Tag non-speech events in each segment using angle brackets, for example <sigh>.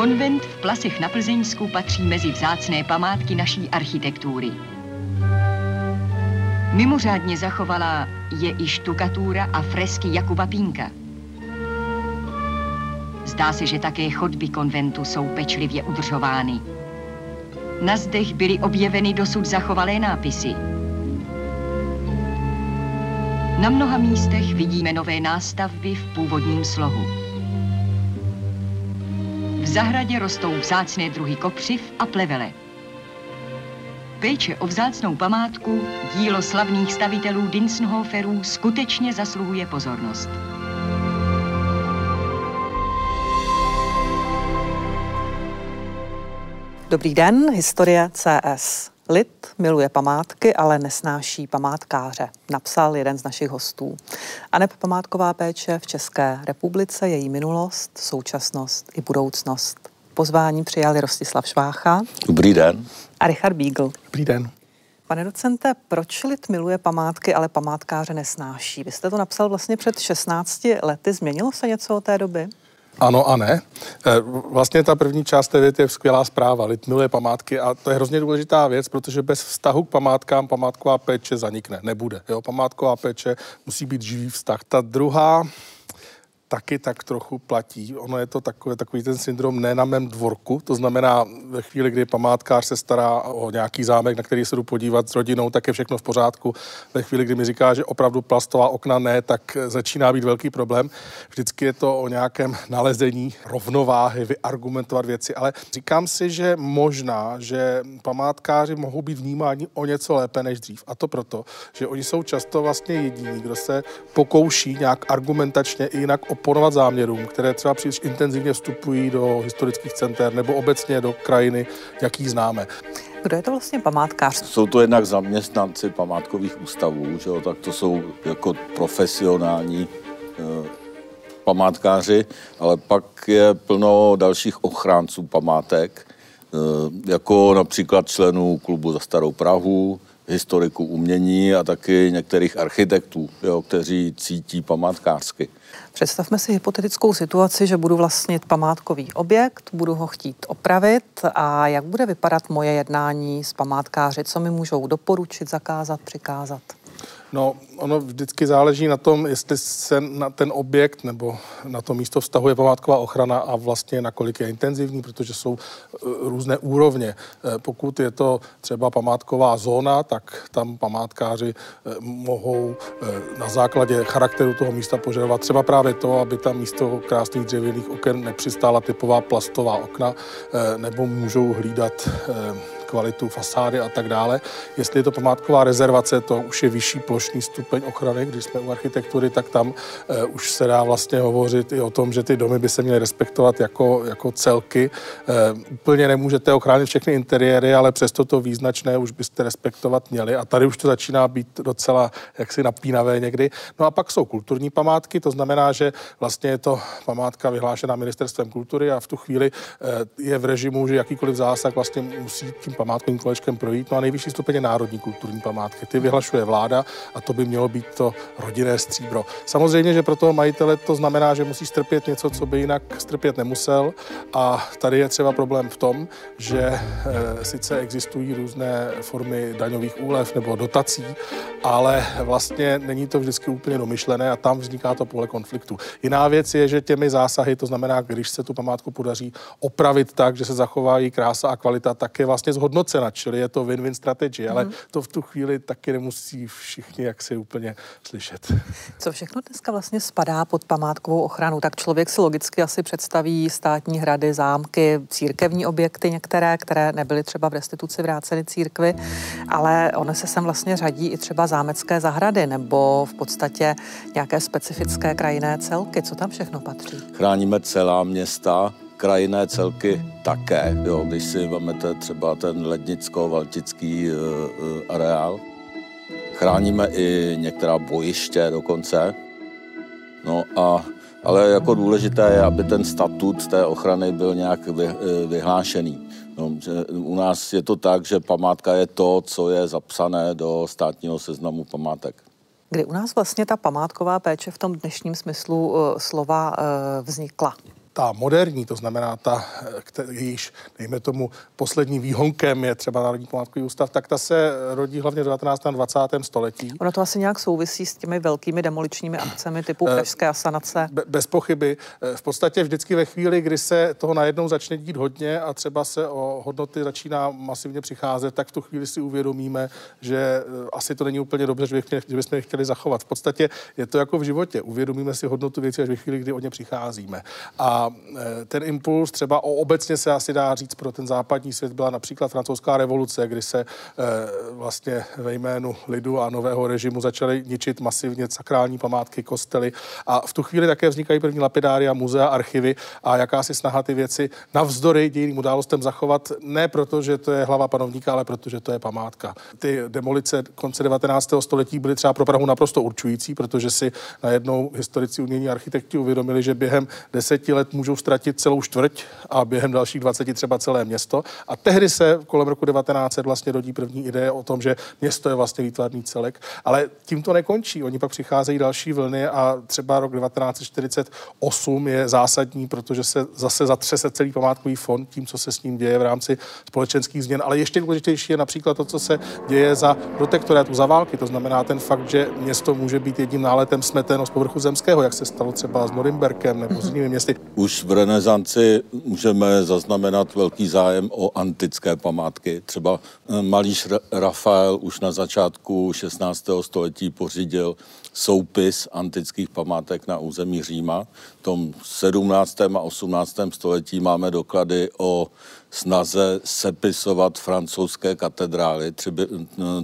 Konvent v Plasech na Plzeňsku patří mezi vzácné památky naší architektury. Mimořádně zachovalá je i štukatura a fresky Jakuba Pínka. Zdá se, že také chodby konventu jsou pečlivě udržovány. Na zdech byly objeveny dosud zachovalé nápisy. Na mnoha místech vidíme nové nástavby v původním slohu. V zahradě rostou vzácné druhy kopřiv a plevele. Péče o vzácnou památku, dílo slavných stavitelů Dinsnhoferů skutečně zasluhuje pozornost. Dobrý den, historie CS. Lid miluje památky, ale nesnáší památkáře, napsal jeden z našich hostů. A neb památková péče v České republice, její minulost, současnost i budoucnost. Pozvání přijali Rostislav Švácha. Dobrý den. A Richard Beagle. Dobrý den. Pane docente, proč lid miluje památky, ale památkáře nesnáší? Vy jste to napsal vlastně před 16 lety. Změnilo se něco od té doby? Ano a ne. E, vlastně ta první část té věty je skvělá zpráva. Lid miluje památky a to je hrozně důležitá věc, protože bez vztahu k památkám památková péče zanikne, nebude. Jo? Památková péče musí být živý vztah. Ta druhá taky tak trochu platí. Ono je to takový, takový ten syndrom ne na mém dvorku, to znamená ve chvíli, kdy památkář se stará o nějaký zámek, na který se jdu podívat s rodinou, tak je všechno v pořádku. Ve chvíli, kdy mi říká, že opravdu plastová okna ne, tak začíná být velký problém. Vždycky je to o nějakém nalezení rovnováhy, vyargumentovat věci, ale říkám si, že možná, že památkáři mohou být vnímáni o něco lépe než dřív. A to proto, že oni jsou často vlastně jediní, kdo se pokouší nějak argumentačně i jinak oponovat záměrům, které třeba příliš intenzivně vstupují do historických center nebo obecně do krajiny, jaký známe. Kdo je to vlastně památkář? Jsou to jednak zaměstnanci památkových ústavů, že jo, tak to jsou jako profesionální e, památkáři, ale pak je plno dalších ochránců památek, e, jako například členů klubu za Starou Prahu, historiků umění a taky některých architektů, jo, kteří cítí památkářsky. Představme si hypotetickou situaci, že budu vlastnit památkový objekt, budu ho chtít opravit a jak bude vypadat moje jednání s památkáři, co mi můžou doporučit, zakázat, přikázat. No, ono vždycky záleží na tom, jestli se na ten objekt nebo na to místo vztahuje památková ochrana a vlastně nakolik je intenzivní, protože jsou e, různé úrovně. E, pokud je to třeba památková zóna, tak tam památkáři e, mohou na základě charakteru toho místa požadovat třeba právě to, aby tam místo krásných dřevěných oken nepřistála typová plastová okna, nebo můžou hlídat kvalitu fasády a tak dále. Jestli je to památková rezervace, to už je vyšší plošný stupeň ochrany. Když jsme u architektury, tak tam uh, už se dá vlastně hovořit i o tom, že ty domy by se měly respektovat jako, jako celky. Uh, úplně nemůžete ochránit všechny interiéry, ale přesto to význačné už byste respektovat měli. A tady už to začíná být docela jaksi napínavé někdy. No a pak jsou kulturní památky, to znamená, že vlastně je to památka vyhlášená ministerstvem kultury a v tu chvíli uh, je v režimu, že jakýkoliv zásah vlastně musí tím památkovým kolečkem projít. No a nejvyšší stupeň národní kulturní památky. Ty vyhlašuje vláda a to by mělo být to rodinné stříbro. Samozřejmě, že pro toho majitele to znamená, že musí strpět něco, co by jinak strpět nemusel. A tady je třeba problém v tom, že e, sice existují různé formy daňových úlev nebo dotací, ale vlastně není to vždycky úplně domyšlené a tam vzniká to pole konfliktu. Jiná věc je, že těmi zásahy, to znamená, když se tu památku podaří opravit tak, že se zachovají krása a kvalita, tak je vlastně zhodnocená zhodnocena, čili je to win-win strategy, ale mm. to v tu chvíli taky nemusí všichni jak si úplně slyšet. Co všechno dneska vlastně spadá pod památkovou ochranu? Tak člověk si logicky asi představí státní hrady, zámky, církevní objekty některé, které nebyly třeba v restituci vráceny církvi, ale ono se sem vlastně řadí i třeba zámecké zahrady nebo v podstatě nějaké specifické krajinné celky. Co tam všechno patří? Chráníme celá města, krajinné celky také. Jo, když si vezmete třeba ten lednicko-valtický uh, uh, areál, chráníme i některá bojiště dokonce. No a ale jako důležité je, aby ten statut té ochrany byl nějak vyhlášený. No, u nás je to tak, že památka je to, co je zapsané do státního seznamu památek. Kdy u nás vlastně ta památková péče v tom dnešním smyslu uh, slova uh, vznikla? Ta moderní, to znamená ta, jejíž, dejme tomu, posledním výhonkem je třeba Národní památkový ústav, tak ta se rodí hlavně v 19. a 20. století. Ono to asi nějak souvisí s těmi velkými demoličními akcemi typu eh, Pražské asanace? Be, bez pochyby. Eh, v podstatě vždycky ve chvíli, kdy se toho najednou začne dít hodně a třeba se o hodnoty začíná masivně přicházet, tak v tu chvíli si uvědomíme, že eh, asi to není úplně dobře, že, bych, že bychom je chtěli zachovat. V podstatě je to jako v životě. Uvědomíme si hodnotu věcí až ve chvíli, kdy o ně přicházíme. A Eh, ten impuls třeba o obecně se asi dá říct pro ten západní svět byla například francouzská revoluce, kdy se eh, vlastně ve jménu lidu a nového režimu začaly ničit masivně sakrální památky, kostely a v tu chvíli také vznikají první lapidária, muzea, archivy a jakási snaha ty věci navzdory dějiným událostem zachovat, ne proto, že to je hlava panovníka, ale protože to je památka. Ty demolice konce 19. století byly třeba pro Prahu naprosto určující, protože si najednou historici umění architekti uvědomili, že během deseti let můžou ztratit celou čtvrť a během dalších 20 třeba celé město. A tehdy se kolem roku 1900 vlastně rodí první ideje o tom, že město je vlastně výtvarný celek. Ale tím to nekončí. Oni pak přicházejí další vlny a třeba rok 1948 je zásadní, protože se zase zatřese celý památkový fond tím, co se s ním děje v rámci společenských změn. Ale ještě důležitější je například to, co se děje za protektorátu, za války. To znamená ten fakt, že město může být jedním náletem smeteno z povrchu zemského, jak se stalo třeba s Norimberkem nebo s jinými městy. Už v renesanci můžeme zaznamenat velký zájem o antické památky. Třeba eh, malíř Rafael už na začátku 16. století pořídil soupis antických památek na území Říma. V tom 17. a 18. století máme doklady o snaze sepisovat francouzské katedrály, eh,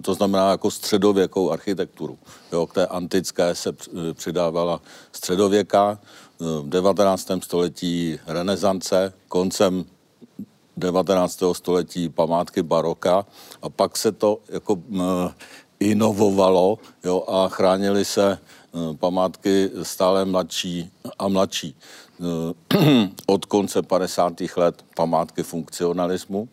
to znamená jako středověkou architekturu. Jo, k té antické se přidávala středověká, v 19. století renesance, koncem 19. století památky baroka a pak se to jako inovovalo jo, a chránili se památky stále mladší a mladší. Od konce 50. let památky funkcionalismu,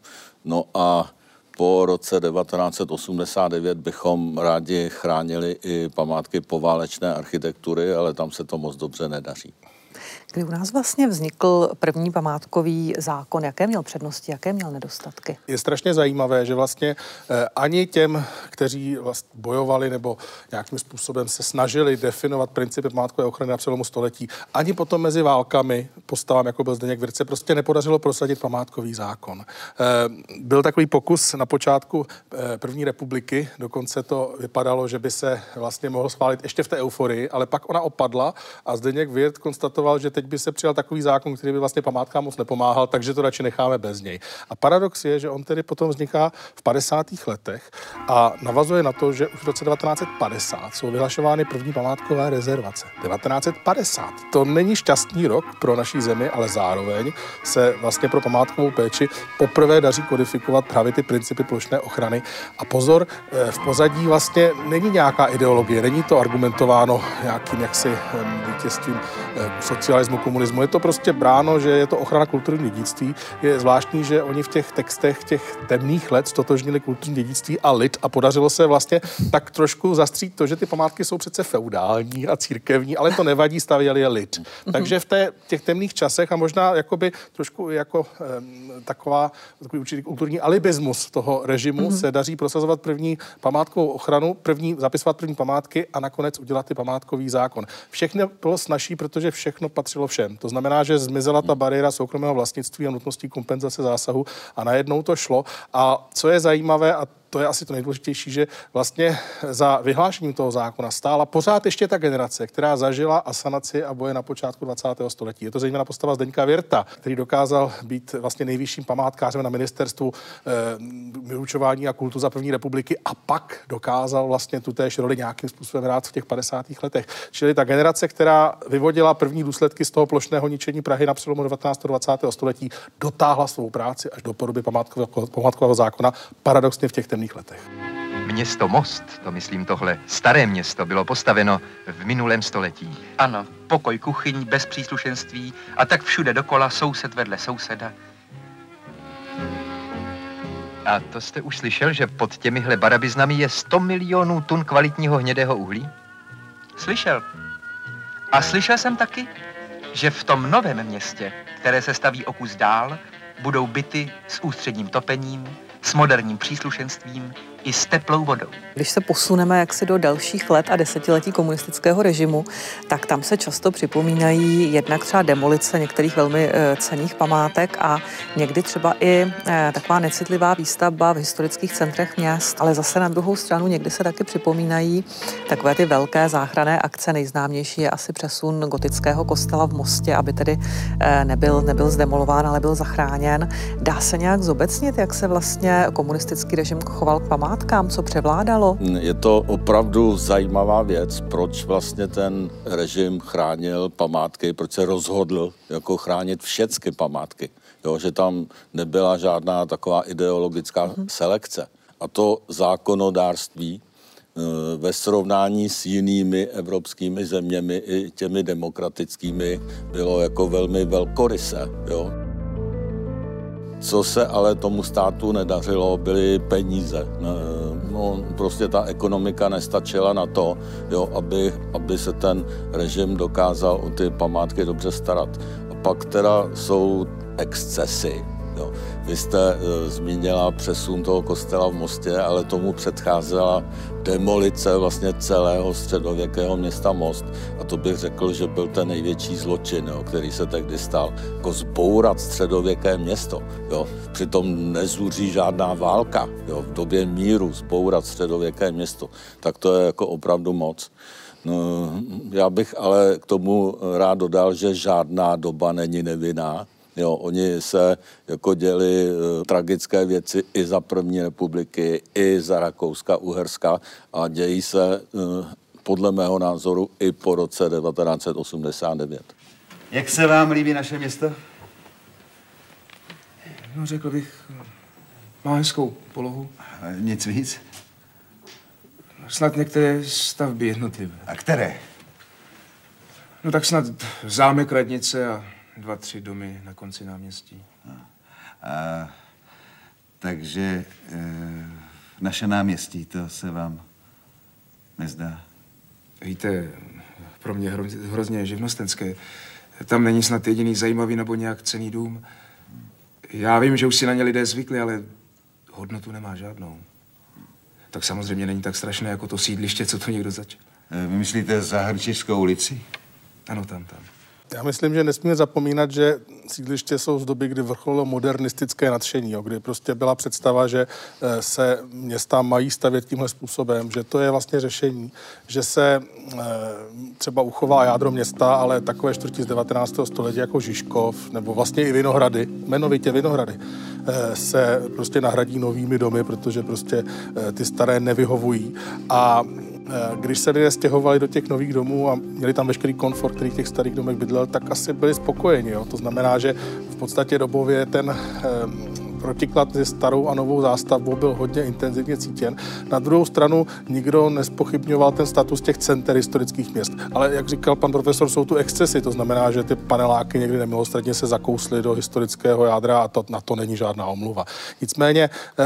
no a po roce 1989 bychom rádi chránili i památky poválečné architektury, ale tam se to moc dobře nedaří. Kdy u nás vlastně vznikl první památkový zákon? Jaké měl přednosti, jaké měl nedostatky? Je strašně zajímavé, že vlastně eh, ani těm, kteří vlastně bojovali nebo nějakým způsobem se snažili definovat principy památkové ochrany na přelomu století, ani potom mezi válkami postavám, jako byl Zdeněk Virce, prostě nepodařilo prosadit památkový zákon. Eh, byl takový pokus na počátku eh, první republiky, dokonce to vypadalo, že by se vlastně mohl schválit ještě v té euforii, ale pak ona opadla a Zdeněk Virt konstatoval, že teď teď by se přijal takový zákon, který by vlastně památkám moc nepomáhal, takže to radši necháme bez něj. A paradox je, že on tedy potom vzniká v 50. letech a navazuje na to, že už v roce 1950 jsou vyhlašovány první památkové rezervace. 1950. To není šťastný rok pro naší zemi, ale zároveň se vlastně pro památkovou péči poprvé daří kodifikovat právě ty principy plošné ochrany. A pozor, eh, v pozadí vlastně není nějaká ideologie, není to argumentováno nějakým jaksi vítězstvím eh, socialismu socialismu, komunismu. Je to prostě bráno, že je to ochrana kulturního dědictví. Je zvláštní, že oni v těch textech těch temných let stotožnili kulturní dědictví a lid a podařilo se vlastně tak trošku zastřít to, že ty památky jsou přece feudální a církevní, ale to nevadí, stavěli je lid. Takže v té, těch temných časech a možná jakoby trošku jako um, taková takový určitý kulturní alibismus toho režimu mm-hmm. se daří prosazovat první památkovou ochranu, první zapisovat první památky a nakonec udělat ty památkový zákon. Všechno bylo snažší, protože všechno patřilo patřilo všem. To znamená, že zmizela ta bariéra soukromého vlastnictví a nutností kompenzace zásahu a najednou to šlo. A co je zajímavé, a to je asi to nejdůležitější, že vlastně za vyhlášením toho zákona stála pořád ještě ta generace, která zažila asanaci a boje na počátku 20. století. Je to zejména postava Zdeňka Věrta, který dokázal být vlastně nejvyšším památkářem na ministerstvu eh, a kultu za první republiky a pak dokázal vlastně tu též roli nějakým způsobem hrát v těch 50. letech. Čili ta generace, která vyvodila první důsledky z toho plošného ničení Prahy na přelomu 19. a 20. století, dotáhla svou práci až do podoby památkového, památkového zákona, paradoxně v těch temných letech. Město Most, to myslím tohle staré město, bylo postaveno v minulém století. Ano, pokoj, kuchyň, bez příslušenství a tak všude dokola soused vedle souseda. A to jste už slyšel, že pod těmihle barabiznami je 100 milionů tun kvalitního hnědého uhlí? Slyšel. A slyšel jsem taky, že v tom novém městě, které se staví o kus dál, budou byty s ústředním topením, s moderním příslušenstvím i s teplou vodou. Když se posuneme jaksi do dalších let a desetiletí komunistického režimu, tak tam se často připomínají jednak třeba demolice některých velmi e, cených památek a někdy třeba i e, taková necitlivá výstavba v historických centrech měst, ale zase na druhou stranu někdy se taky připomínají takové ty velké záchranné akce. Nejznámější je asi přesun gotického kostela v Mostě, aby tedy e, nebyl, nebyl zdemolován, ale byl zachráněn. Dá se nějak zobecnit, jak se vlastně komunistický režim choval k památkám? Památkám, co převládalo? Je to opravdu zajímavá věc, proč vlastně ten režim chránil památky, proč se rozhodl jako chránit všechny památky. Jo, že tam nebyla žádná taková ideologická mm-hmm. selekce. A to zákonodárství eh, ve srovnání s jinými evropskými zeměmi i těmi demokratickými bylo jako velmi velkoryse. Jo. Co se ale tomu státu nedařilo, byly peníze. No, prostě ta ekonomika nestačila na to, jo, aby, aby se ten režim dokázal o ty památky dobře starat. A pak teda jsou excesy. Jo. Vy jste e, zmínila přesun toho kostela v Mostě, ale tomu předcházela demolice vlastně celého středověkého města Most. A to bych řekl, že byl ten největší zločin, jo, který se tehdy stal. Jako zbourat středověké město. Jo. Přitom nezuří žádná válka. Jo. V době míru zbourat středověké město. Tak to je jako opravdu moc. No, já bych ale k tomu rád dodal, že žádná doba není nevinná Jo, oni se jako děli uh, tragické věci i za první republiky, i za Rakouska, Uherska a dějí se uh, podle mého názoru i po roce 1989. Jak se vám líbí naše město? No, řekl bych, má hezkou polohu. Nic víc? Snad některé stavby jednotlivé. A které? No tak snad zámek, radnice a dva, tři domy na konci náměstí. A, a, takže e, naše náměstí, to se vám nezdá? Víte, pro mě hro, hrozně živnostenské. Tam není snad jediný zajímavý nebo nějak cený dům. Já vím, že už si na ně lidé zvykli, ale hodnotu nemá žádnou. Tak samozřejmě není tak strašné jako to sídliště, co to někdo začal. E, vy myslíte za Hrčišskou ulici? Ano, tam, tam. Já myslím, že nesmíme zapomínat, že sídliště jsou z doby, kdy vrcholilo modernistické nadšení, jo, kdy prostě byla představa, že eh, se města mají stavět tímhle způsobem, že to je vlastně řešení, že se eh, třeba uchová jádro města, ale takové čtvrtí z 19. století jako Žižkov, nebo vlastně i Vinohrady, jmenovitě Vinohrady, eh, se prostě nahradí novými domy, protože prostě ty staré nevyhovují. A když se lidé stěhovali do těch nových domů a měli tam veškerý komfort, který v těch starých domech bydlel, tak asi byli spokojeni. Jo? To znamená, že v podstatě dobově ten eh, protiklad se starou a novou zástavbou byl hodně intenzivně cítěn. Na druhou stranu nikdo nespochybňoval ten status těch center historických měst. Ale jak říkal pan profesor, jsou tu excesy, to znamená, že ty paneláky někdy nemilostradně se zakously do historického jádra a to, na to není žádná omluva. Nicméně eh,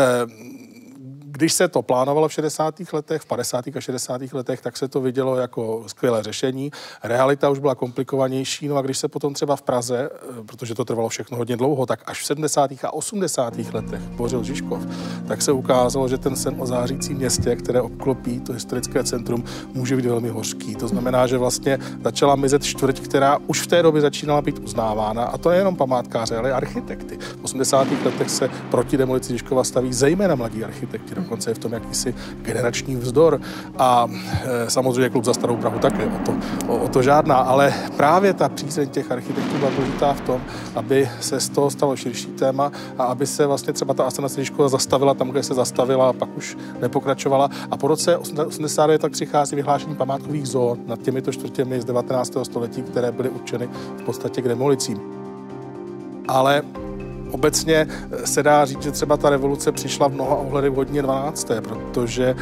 když se to plánovalo v 60. letech, v 50. a 60. letech, tak se to vidělo jako skvělé řešení. Realita už byla komplikovanější, no a když se potom třeba v Praze, eh, protože to trvalo všechno hodně dlouho, tak až v 70. a 80. letech bořil Žižkov, tak se ukázalo, že ten sen o zářícím městě, které obklopí to historické centrum, může být velmi hořký. To znamená, že vlastně začala mizet čtvrť, která už v té době začínala být uznávána, a to nejenom památkáře, ale i architekty. V 80. letech se proti demolici Žižkova staví zejména mladí architekti dokonce je v tom jakýsi generační vzdor. A e, samozřejmě klub za starou Prahu také, o to, o, o to žádná, ale právě ta přízeň těch architektů byla důležitá v tom, aby se z toho stalo širší téma a aby se vlastně třeba ta asanační škola zastavila tam, kde se zastavila a pak už nepokračovala. A po roce 80 tak přichází vyhlášení památkových zón nad těmito čtvrtěmi z 19. století, které byly určeny v podstatě k demolicím. Ale obecně se dá říct, že třeba ta revoluce přišla v mnoha ohledech hodně 12. protože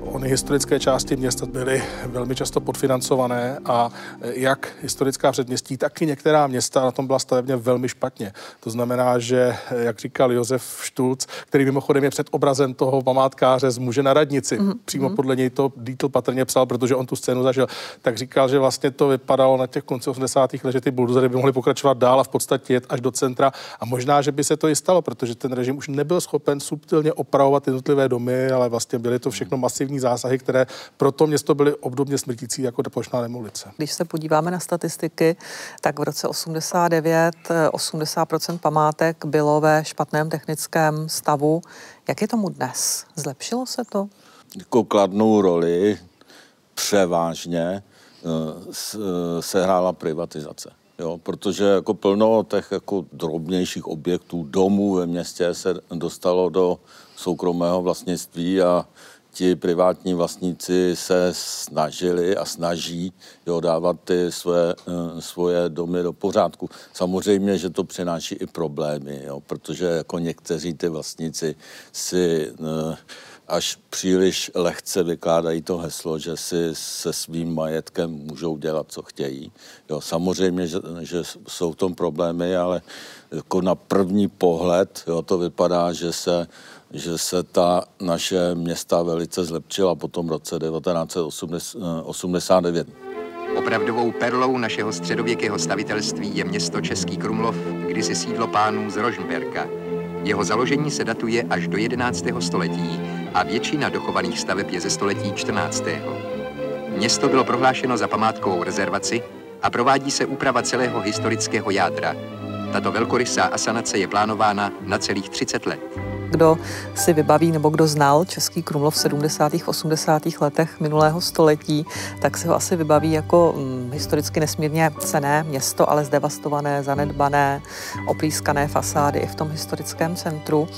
ony historické části města byly velmi často podfinancované a jak historická předměstí, tak i některá města na tom byla stavebně velmi špatně. To znamená, že, jak říkal Josef Štulc, který mimochodem je před obrazem toho památkáře z muže na radnici, mm-hmm. přímo podle něj to Dietl patrně psal, protože on tu scénu zažil, tak říkal, že vlastně to vypadalo na těch konci 80. let, že ty buldozery by mohly pokračovat dál a v podstatě jet až do centra. A možná, že by se to i stalo, protože ten režim už nebyl schopen subtilně opravovat jednotlivé domy, ale vlastně byly to všechno masivní zásahy, které pro to město byly obdobně smrtící jako plošná demolice. Když se podíváme na statistiky, tak v roce 89 80% památek bylo ve špatném technickém stavu. Jak je tomu dnes? Zlepšilo se to? Jako kladnou roli převážně eh, eh, sehrála privatizace. Jo, protože jako plno těch jako drobnějších objektů, domů ve městě se dostalo do soukromého vlastnictví a ti privátní vlastníci se snažili a snaží jo, dávat ty své, uh, svoje domy do pořádku. Samozřejmě, že to přináší i problémy, jo, protože jako někteří ty vlastníci si uh, až příliš lehce vykládají to heslo, že si se svým majetkem můžou dělat, co chtějí. Jo, samozřejmě, že, že jsou v tom problémy, ale jako na první pohled jo, to vypadá, že se že se ta naše města velice zlepšila po tom roce 1989. Opravdovou perlou našeho středověkého stavitelství je město Český Krumlov, kdysi sídlo pánů z Rožmberka. Jeho založení se datuje až do 11. století a většina dochovaných staveb je ze století 14. Město bylo prohlášeno za památkovou rezervaci a provádí se úprava celého historického jádra. Tato velkorysá asanace je plánována na celých 30 let kdo si vybaví nebo kdo znal Český Krumlov v 70. 80. letech minulého století, tak si ho asi vybaví jako hm, historicky nesmírně cené město, ale zdevastované, zanedbané, oplískané fasády i v tom historickém centru.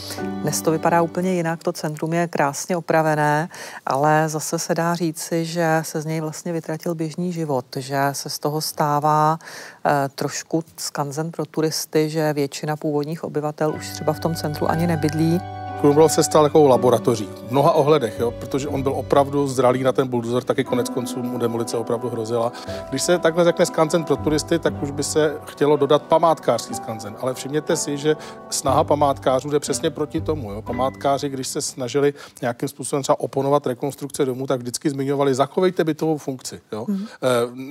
Dnes to vypadá úplně jinak, to centrum je krásně opravené, ale zase se dá říci, že se z něj vlastně vytratil běžný život, že se z toho stává eh, trošku skanzen pro turisty, že většina původních obyvatel už třeba v tom centru ani nebydlí. Krumlov se stal takovou laboratoří v mnoha ohledech, jo, protože on byl opravdu zralý na ten buldozer, taky konec konců mu demolice opravdu hrozila. Když se takhle řekne skanzen pro turisty, tak už by se chtělo dodat památkářský skanzen. Ale všimněte si, že snaha památkářů jde přesně proti tomu. Jo. Památkáři, když se snažili nějakým způsobem třeba oponovat rekonstrukce domů, tak vždycky zmiňovali, zachovejte bytovou funkci. Jo. Mm.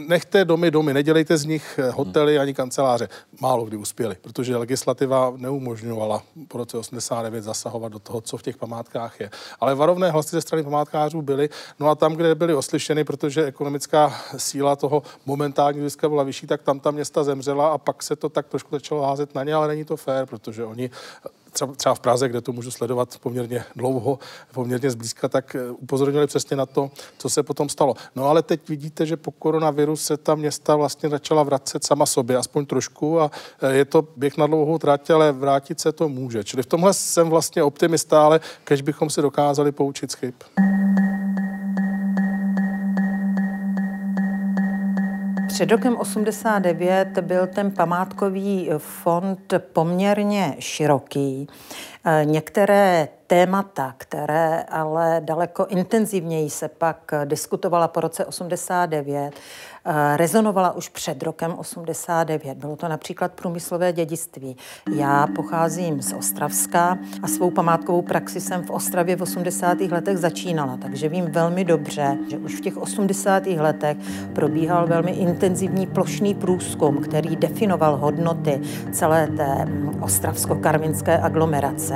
Nechte domy domy, nedělejte z nich eh, hotely ani kanceláře. Málo kdy uspěli, protože legislativa neumožňovala po roce 89 zasahovat do toho, co v těch památkách je. Ale varovné hlasy ze strany památkářů byly. No a tam, kde byly oslyšeny, protože ekonomická síla toho momentální získa byla vyšší, tak tam ta města zemřela a pak se to tak trošku začalo házet na ně, ale není to fér, protože oni třeba v Praze, kde to můžu sledovat poměrně dlouho, poměrně zblízka, tak eh, upozornili přesně na to, co se potom stalo. No ale teď vidíte, že po koronaviru se ta města vlastně začala vracet sama sobě, aspoň trošku a eh, je to běh na dlouhou trať, ale vrátit se to může. Čili v tomhle jsem vlastně optimista, ale kež bychom se dokázali poučit z chyb. Před rokem 89 byl ten památkový fond poměrně široký. Některé témata, které ale daleko intenzivněji se pak diskutovala po roce 89, Eh, rezonovala už před rokem 89. Bylo to například průmyslové dědictví. Já pocházím z Ostravska a svou památkovou praxi jsem v Ostravě v 80. letech začínala, takže vím velmi dobře, že už v těch 80. letech probíhal velmi intenzivní plošný průzkum, který definoval hodnoty celé té mm, ostravsko-karvinské aglomerace.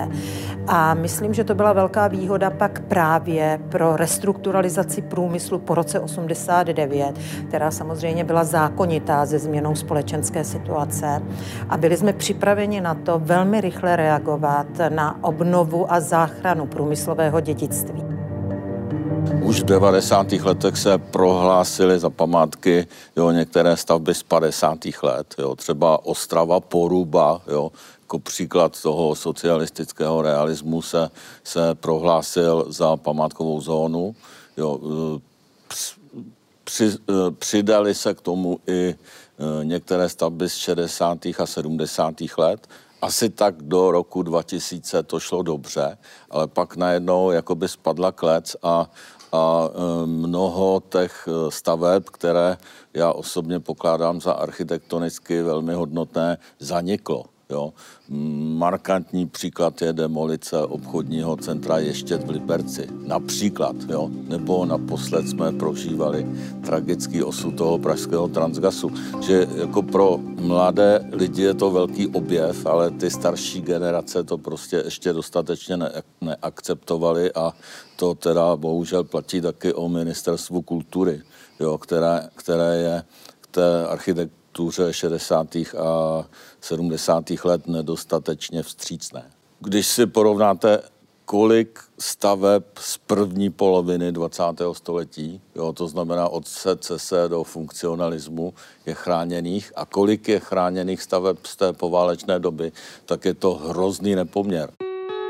A myslím, že to byla velká výhoda pak právě pro restrukturalizaci průmyslu po roce 89, která samozřejmě byla zákonitá ze změnou společenské situace a byli jsme připraveni na to velmi rychle reagovat na obnovu a záchranu průmyslového dědictví. Už v 90. letech se prohlásily za památky jo, některé stavby z 50. let, jo, třeba Ostrava Poruba, jo, jako příklad toho socialistického realismu se, se prohlásil za památkovou zónu. Jo, při, přidali se k tomu i eh, některé stavby z 60. a 70. let asi tak do roku 2000 to šlo dobře, ale pak najednou jakoby spadla klec a, a e, mnoho těch e, staveb, které já osobně pokládám za architektonicky velmi hodnotné, zaniklo. Jo. Markantní příklad je demolice obchodního centra ještě v Liberci. Například, jo. Nebo naposled jsme prožívali tragický osud toho pražského transgasu. Že jako pro mladé lidi je to velký objev, ale ty starší generace to prostě ještě dostatečně ne- neakceptovali a to teda bohužel platí taky o ministerstvu kultury, jo, které, které je té architektuře 60. a 70. let nedostatečně vstřícné. Když si porovnáte, kolik staveb z první poloviny 20. století, jo, to znamená od secese do funkcionalismu, je chráněných a kolik je chráněných staveb z té poválečné doby, tak je to hrozný nepoměr.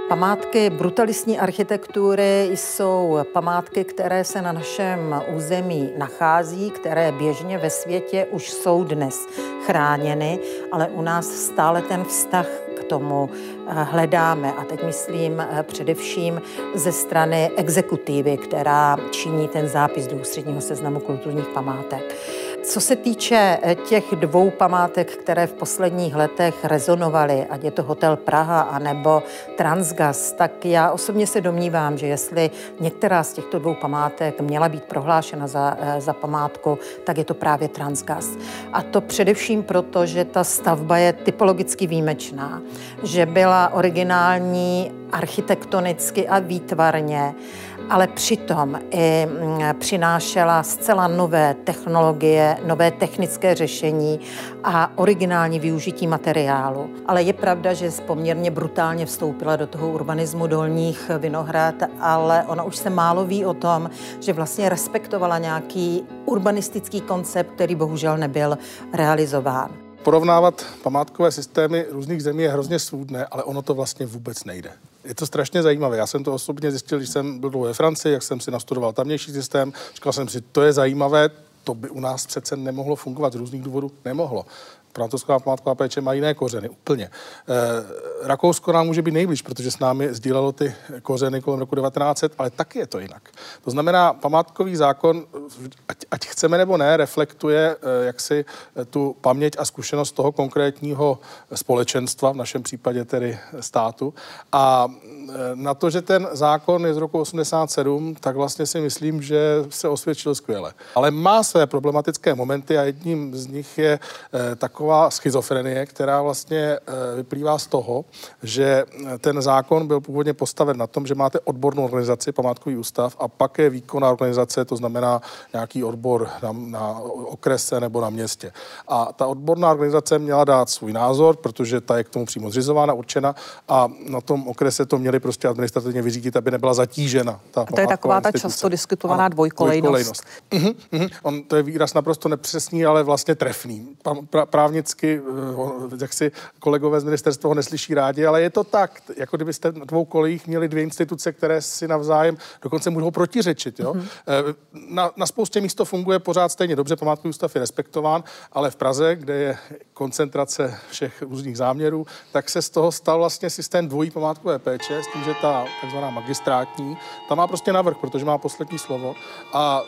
Památky brutalistní architektury jsou památky, které se na našem území nachází, které běžně ve světě už jsou dnes chráněny, ale u nás stále ten vztah k tomu eh, hledáme. A teď myslím eh, především ze strany exekutivy, která činí ten zápis do ústředního seznamu kulturních památek. Co se týče eh, těch dvou památek, které v posledních letech rezonovaly, ať je to Hotel Praha anebo Transgas, tak já osobně se domnívám, že jestli některá z těchto dvou památek měla být prohlášena za, eh, za památku, tak je to právě Transgas. A to především proto, že ta stavba je typologicky výjimečná, že byla originální architektonicky a výtvarně ale přitom i mm, přinášela zcela nové technologie, nové technické řešení a originální využití materiálu. Ale je pravda, že poměrně brutálně vstoupila do toho urbanismu dolních Vinohrad, ale ona už se málo ví o tom, že vlastně respektovala nějaký urbanistický koncept, který bohužel nebyl realizován. Porovnávat památkové systémy různých zemí je hrozně svůdné, ale ono to vlastně vůbec nejde je to strašně zajímavé. Já jsem to osobně zjistil, když jsem byl ve Francii, jak jsem si nastudoval tamnější systém. Říkal jsem si, to je zajímavé, to by u nás přece nemohlo fungovat z různých důvodů. Nemohlo. Francouzská památková péče má jiné kořeny, úplně. E, Rakousko nám může být nejblíž, protože s námi sdílelo ty kořeny kolem roku 1900, ale taky je to jinak. To znamená, památkový zákon, ať, ať chceme nebo ne, reflektuje e, jaksi e, tu paměť a zkušenost toho konkrétního společenstva, v našem případě tedy státu. A na to, že ten zákon je z roku 87, tak vlastně si myslím, že se osvědčil skvěle. Ale má své problematické momenty a jedním z nich je taková taková schizofrenie, která vlastně eh, vyplývá z toho, že eh, ten zákon byl původně postaven na tom, že máte odbornou organizaci, památkový ústav, a pak je výkonná organizace, to znamená nějaký odbor na, na okrese nebo na městě. A ta odborná organizace měla dát svůj názor, protože ta je k tomu přímo zřizována, určena a na tom okrese to měli prostě administrativně vyřídit, aby nebyla zatížena. Ta a to je taková ta často diskutovaná ano, dvojkolejnost. dvojkolejnost. Uh-huh, uh-huh. On, to je výraz naprosto nepřesný, ale vlastně trefný. Pra, právě právnicky, eh, jak si kolegové z ministerstva ho neslyší rádi, ale je to tak, jako kdybyste na dvou kolejích měli dvě instituce, které si navzájem dokonce můžou protiřečit. Jo? Mm-hmm. Na, na spoustě míst to funguje pořád stejně dobře, památkový ústav je respektován, ale v Praze, kde je koncentrace všech různých záměrů, tak se z toho stal vlastně systém dvojí památkové péče, s tím, že ta takzvaná magistrátní, ta má prostě navrh, protože má poslední slovo a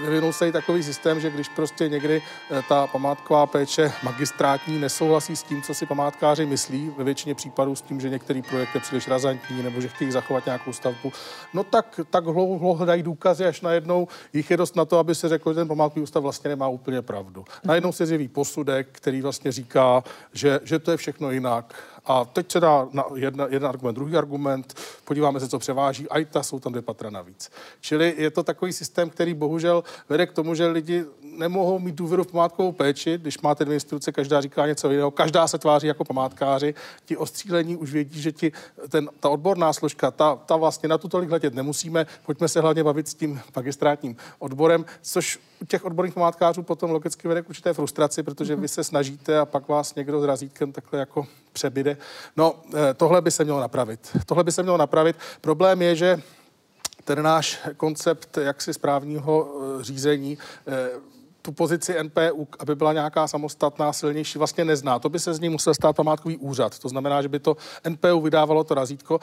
vyvinul se i takový systém, že když prostě někdy eh, ta památková péče magistrátní nesouhlasí s tím, co si památkáři myslí, ve většině případů s tím, že některý projekt je příliš razantní nebo že chtějí zachovat nějakou stavbu, no tak, tak dlouho hledají důkazy, až najednou jich je dost na to, aby se řeklo, že ten památkový ústav vlastně nemá úplně pravdu. Najednou se zjeví posudek, který vlastně říká, že, že to je všechno jinak a teď se dá na jedna, jeden argument, druhý argument, podíváme se, co převáží, a i ta jsou tam dvě patra navíc. Čili je to takový systém, který bohužel vede k tomu, že lidi nemohou mít důvěru v památkovou péči, když máte dvě instituce, každá říká něco jiného, každá se tváří jako památkáři, ti ostřílení už vědí, že ti, ten, ta odborná složka, ta, ta vlastně na to tolik hledět nemusíme, pojďme se hlavně bavit s tím magistrátním odborem, což u těch odborných památkářů potom logicky vede k určité frustraci, protože vy se snažíte a pak vás někdo s razítkem takhle jako přebyde. No, eh, tohle by se mělo napravit. Tohle by se mělo napravit. Problém je, že ten náš koncept jaksi správního eh, řízení eh, tu pozici NPU, aby byla nějaká samostatná, silnější, vlastně nezná. To by se z ní musel stát památkový úřad. To znamená, že by to NPU vydávalo to razítko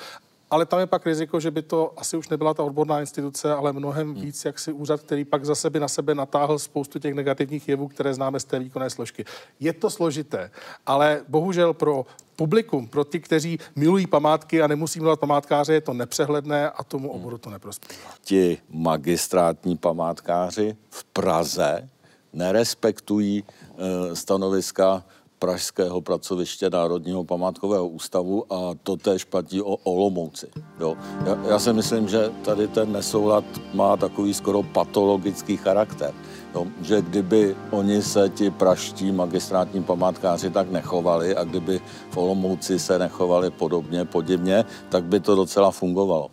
ale tam je pak riziko, že by to asi už nebyla ta odborná instituce, ale mnohem hmm. víc jaksi úřad, který pak zase by na sebe natáhl spoustu těch negativních jevů, které známe z té výkonné složky. Je to složité, ale bohužel pro publikum, pro ty, kteří milují památky a nemusí milovat památkáře, je to nepřehledné a tomu hmm. oboru to neprospívá. Ti magistrátní památkáři v Praze nerespektují e, stanoviska pražského pracoviště Národního památkového ústavu a to též platí o Olomouci. Jo. Já, já si myslím, že tady ten nesoulad má takový skoro patologický charakter. Jo. Že kdyby oni se, ti praští magistrátní památkáři, tak nechovali a kdyby v Olomouci se nechovali podobně, podivně, tak by to docela fungovalo.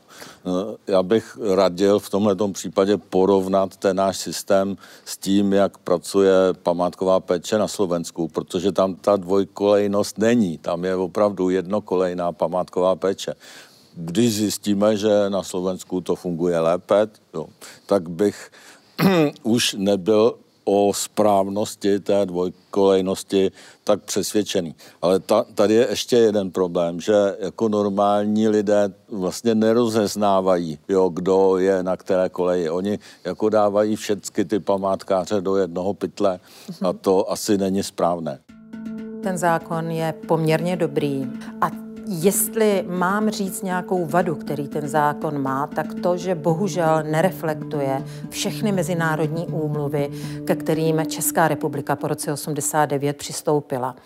Já bych radil v tomto případě porovnat ten náš systém s tím, jak pracuje památková péče na Slovensku, protože tam ta dvojkolejnost není. Tam je opravdu jednokolejná památková péče. Když zjistíme, že na Slovensku to funguje lépe, jo, tak bych <clears throat> už nebyl o správnosti té dvojkolejnosti tak přesvědčený. Ale ta, tady je ještě jeden problém, že jako normální lidé vlastně nerozeznávají, jo, kdo je na které koleji. Oni jako dávají všechny ty památkáře do jednoho pytle a to asi není správné. Ten zákon je poměrně dobrý a Jestli mám říct nějakou vadu, který ten zákon má, tak to, že bohužel nereflektuje všechny mezinárodní úmluvy, ke kterým Česká republika po roce 89 přistoupila.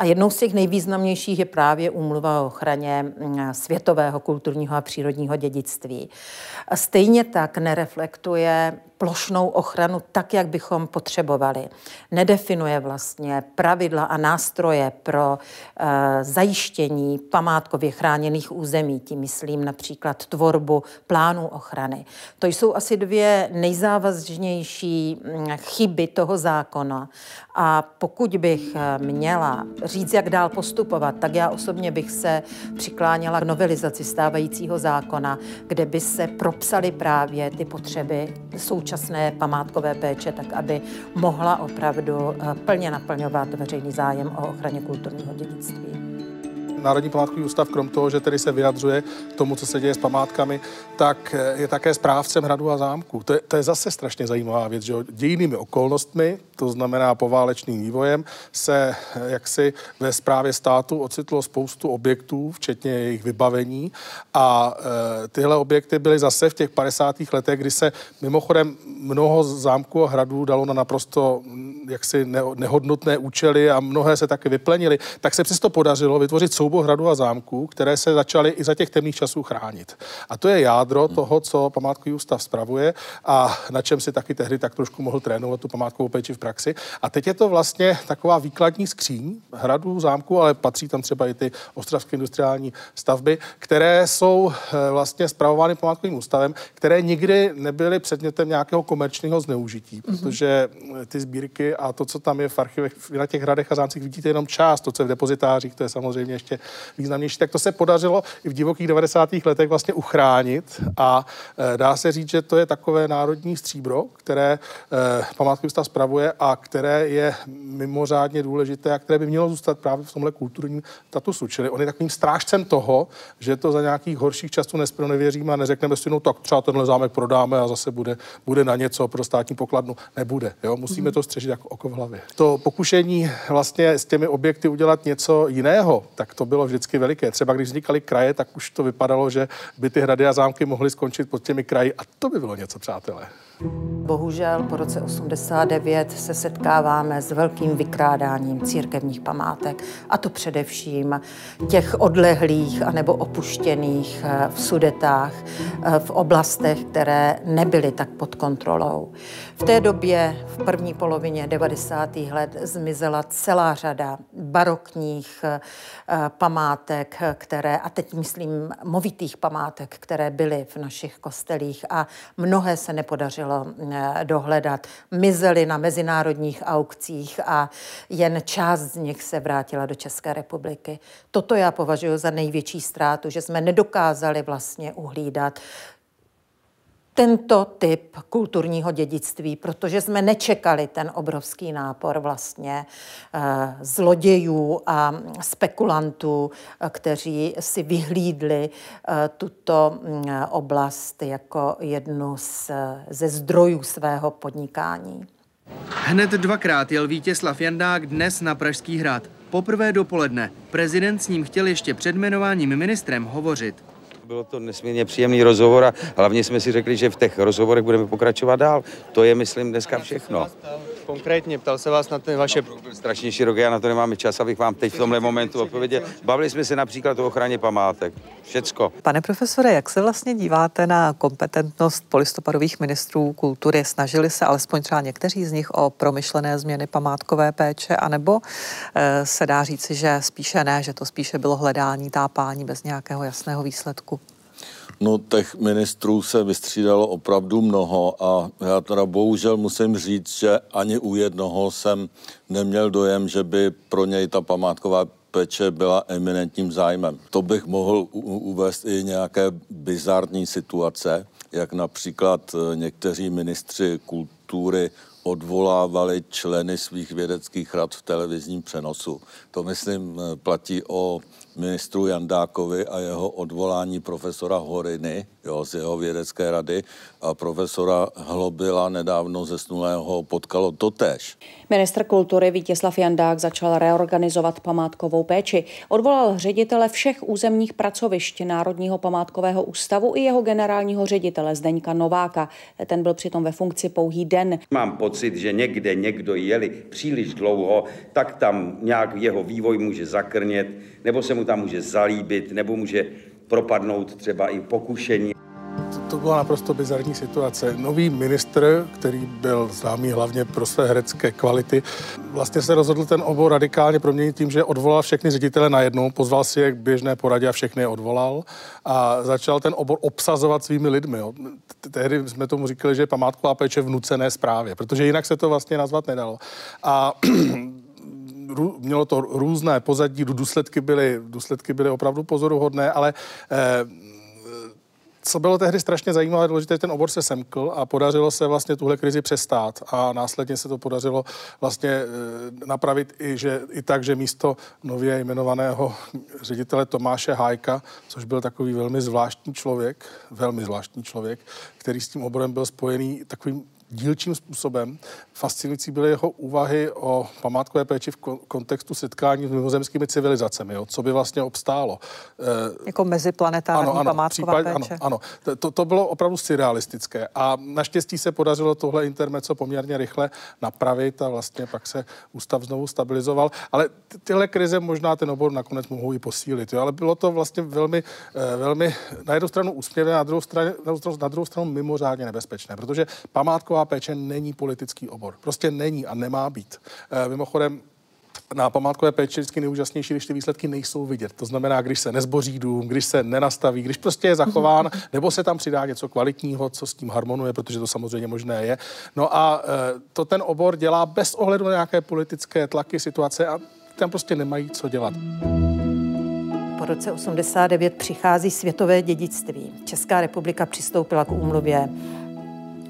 A jednou z těch nejvýznamnějších je právě úmluva o ochraně mm, světového kulturního a přírodního dědictví. Stejně tak nereflektuje plošnou ochranu tak, jak bychom potřebovali. Nedefinuje vlastně pravidla a nástroje pro uh, zajištění památkově chráněných území, tím myslím například tvorbu plánů ochrany. To jsou asi dvě nejzávaznější mm, chyby toho zákona. A pokud bych eh, měla říct, jak dál postupovat, tak já osobně bych se přikláněla k novelizaci stávajícího zákona, kde by se propsaly právě ty potřeby současné památkové péče, tak aby mohla opravdu eh, plně naplňovat veřejný zájem o ochraně kulturního dědictví. Národní památkový ústav, krom toho, že tedy se vyjadřuje k tomu, co se děje s památkami, tak je také správcem hradu a zámku. To je, to je zase strašně zajímavá věc, že dějinými okolnostmi, to znamená poválečným vývojem, se jaksi ve správě státu ocitlo spoustu objektů, včetně jejich vybavení a e, tyhle objekty byly zase v těch 50. letech, kdy se mimochodem mnoho zámků a hradů dalo na naprosto jaksi nehodnotné účely a mnohé se taky vyplenily, tak se přesto podařilo vytvořit soubor hradu a zámků, které se začaly i za těch temných časů chránit. A to je jádro hmm. toho, co památkový ústav spravuje a na čem si taky tehdy tak trošku mohl trénovat tu památkovou péči v praxi. A teď je to vlastně taková výkladní skříň hradů, zámků, ale patří tam třeba i ty ostravské industriální stavby, které jsou eh, vlastně spravovány památkovým ústavem, které nikdy nebyly předmětem nějakého komerčního zneužití, mm-hmm. protože eh, ty sbírky a to, co tam je v archivech, na těch hradech a zámcích, vidíte jenom část, to, co je v depozitářích, to je samozřejmě ještě významnější. Tak to se podařilo i v divokých 90. letech vlastně uchránit a e, dá se říct, že to je takové národní stříbro, které e, památkový ústav spravuje a které je mimořádně důležité a které by mělo zůstat právě v tomhle kulturním statusu. Čili on je takovým strážcem toho, že to za nějakých horších časů nevěříme a neřekneme si, no tak třeba tenhle zámek prodáme a zase bude, bude na něco pro státní pokladnu. Nebude. Jo? Musíme to střežit jako oko v hlavě. To pokušení vlastně s těmi objekty udělat něco jiného, tak to bylo vždycky veliké. Třeba když vznikaly kraje, tak už to vypadalo, že by ty hrady a zámky mohly skončit pod těmi kraji a to by bylo něco, přátelé. Bohužel po roce 89 se setkáváme s velkým vykrádáním církevních památek, a to především těch odlehlých anebo opuštěných eh, v Sudetách, eh, v oblastech, které nebyly tak pod kontrolou. V té době, v první polovině 90. let, zmizela celá řada barokních eh, památek, které, a teď myslím movitých památek, které byly v našich kostelích a mnohé se nepodařilo eh, dohledat. Mizely na mezinárodních aukcích a jen část z nich se vrátila do České republiky. Toto já považuji za největší ztrátu, že jsme nedokázali vlastně uhlídat tento typ kulturního dědictví, protože jsme nečekali ten obrovský nápor vlastně eh, zlodějů a spekulantů, eh, kteří si vyhlídli eh, tuto mm, oblast jako jednu z, ze zdrojů svého podnikání. Hned dvakrát jel Vítězslav Jandák dnes na Pražský hrad. Poprvé dopoledne. Prezident s ním chtěl ještě před jmenováním ministrem hovořit. Bylo to nesmírně příjemný rozhovor a hlavně jsme si řekli, že v těch rozhovorech budeme pokračovat dál. To je, myslím, dneska všechno. Konkrétně ptal se vás na ty vaše... No, strašně široké, já na to nemáme čas, abych vám teď v tomhle momentu odpověděl. Bavili jsme se například o ochraně památek. Všecko. Pane profesore, jak se vlastně díváte na kompetentnost polistopadových ministrů kultury? Snažili se alespoň třeba někteří z nich o promyšlené změny památkové péče, anebo e, se dá říci, že spíše ne, že to spíše bylo hledání tápání bez nějakého jasného výsledku? No, těch ministrů se vystřídalo opravdu mnoho a já teda bohužel musím říct, že ani u jednoho jsem neměl dojem, že by pro něj ta památková péče byla eminentním zájmem. To bych mohl uvést i nějaké bizarní situace, jak například eh, někteří ministři kultury odvolávali členy svých vědeckých rad v televizním přenosu. To, myslím, eh, platí o ministru Jandákovi a jeho odvolání profesora Horiny jo, z jeho vědecké rady a profesora Hlobila nedávno zesnulého potkalo totéž. Ministr kultury Vítězslav Jandák začal reorganizovat památkovou péči. Odvolal ředitele všech územních pracovišť Národního památkového ústavu i jeho generálního ředitele Zdeňka Nováka. Ten byl přitom ve funkci pouhý den. Mám pocit, že někde někdo jeli příliš dlouho, tak tam nějak jeho vývoj může zakrnět, nebo se mu tam může zalíbit, nebo může propadnout třeba i pokušení. To, to byla naprosto bizarní situace. Nový ministr, který byl známý hlavně pro své herecké kvality, vlastně se rozhodl ten obor radikálně proměnit tím, že odvolal všechny ředitele najednou, pozval si je k běžné poradě a všechny je odvolal a začal ten obor obsazovat svými lidmi. Jo. Tehdy jsme tomu říkali, že památková péče v nucené správě, protože jinak se to vlastně nazvat nedalo. A <clears throat> mělo to různé pozadí, důsledky byly, důsledky byly opravdu pozoruhodné, ale eh, co bylo tehdy strašně zajímavé, důležité, ten obor se semkl a podařilo se vlastně tuhle krizi přestát a následně se to podařilo vlastně eh, napravit i, že, i tak, že místo nově jmenovaného ředitele Tomáše Hájka, což byl takový velmi zvláštní člověk, velmi zvláštní člověk, který s tím oborem byl spojený takovým dílčím způsobem. Fascinující byly jeho úvahy o památkové péči v kontextu setkání s mimozemskými civilizacemi, jo, co by vlastně obstálo. E, jako meziplanetární ano, ano, památková případ, péče. Ano, ano. To, to bylo opravdu surrealistické a naštěstí se podařilo tohle intermeco poměrně rychle napravit a vlastně pak se ústav znovu stabilizoval. Ale tyhle krize možná ten obor nakonec mohou i posílit. Jo, ale bylo to vlastně velmi, eh, velmi na jednu stranu úsměvné, na druhou stranu, na druhou stranu mimořádně nebezpečné, protože památková památková péče není politický obor. Prostě není a nemá být. E, mimochodem, na památkové péči vždycky nejúžasnější, když ty výsledky nejsou vidět. To znamená, když se nezboří dům, když se nenastaví, když prostě je zachován, <laughs> nebo se tam přidá něco kvalitního, co s tím harmonuje, protože to samozřejmě možné je. No a e, to ten obor dělá bez ohledu na nějaké politické tlaky, situace a tam prostě nemají co dělat. Po roce 89 přichází světové dědictví. Česká republika přistoupila k úmluvě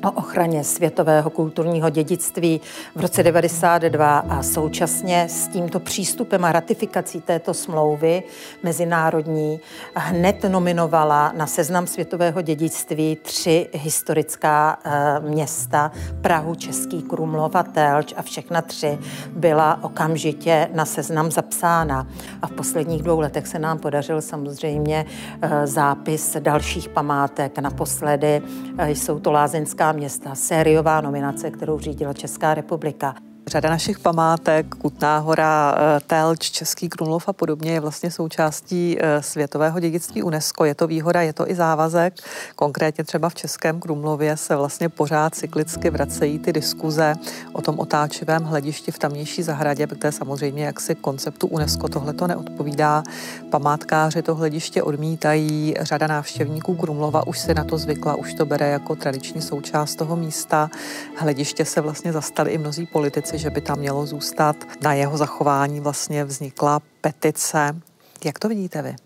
o ochraně světového kulturního dědictví v roce 92 a současně s tímto přístupem a ratifikací této smlouvy mezinárodní hned nominovala na seznam světového dědictví tři historická e, města, Prahu, Český Krumlov a Telč a všechna tři byla okamžitě na seznam zapsána. A v posledních dvou letech se nám podařil samozřejmě e, zápis dalších památek. Naposledy e, jsou to Lázeňská města, sériová nominace, kterou řídila Česká republika. Řada našich památek, Kutná hora, eh, Telč, Český Krumlov a podobně je vlastně součástí eh, světového dědictví UNESCO. Je to výhoda, je to i závazek. Konkrétně třeba v Českém Krumlově se vlastně pořád cyklicky vracejí ty diskuze o tom otáčivém hledišti v tamnější zahradě, protože samozřejmě jaksi konceptu UNESCO tohle to neodpovídá. Památkáři to hlediště odmítají, řada návštěvníků Krumlova už si na to zvykla, už to bere jako tradiční součást toho místa. Hlediště se vlastně zastali i mnozí politici, že by tam mělo zůstat. Na jeho zachování vlastně vznikla petice. Jak to vidíte vy?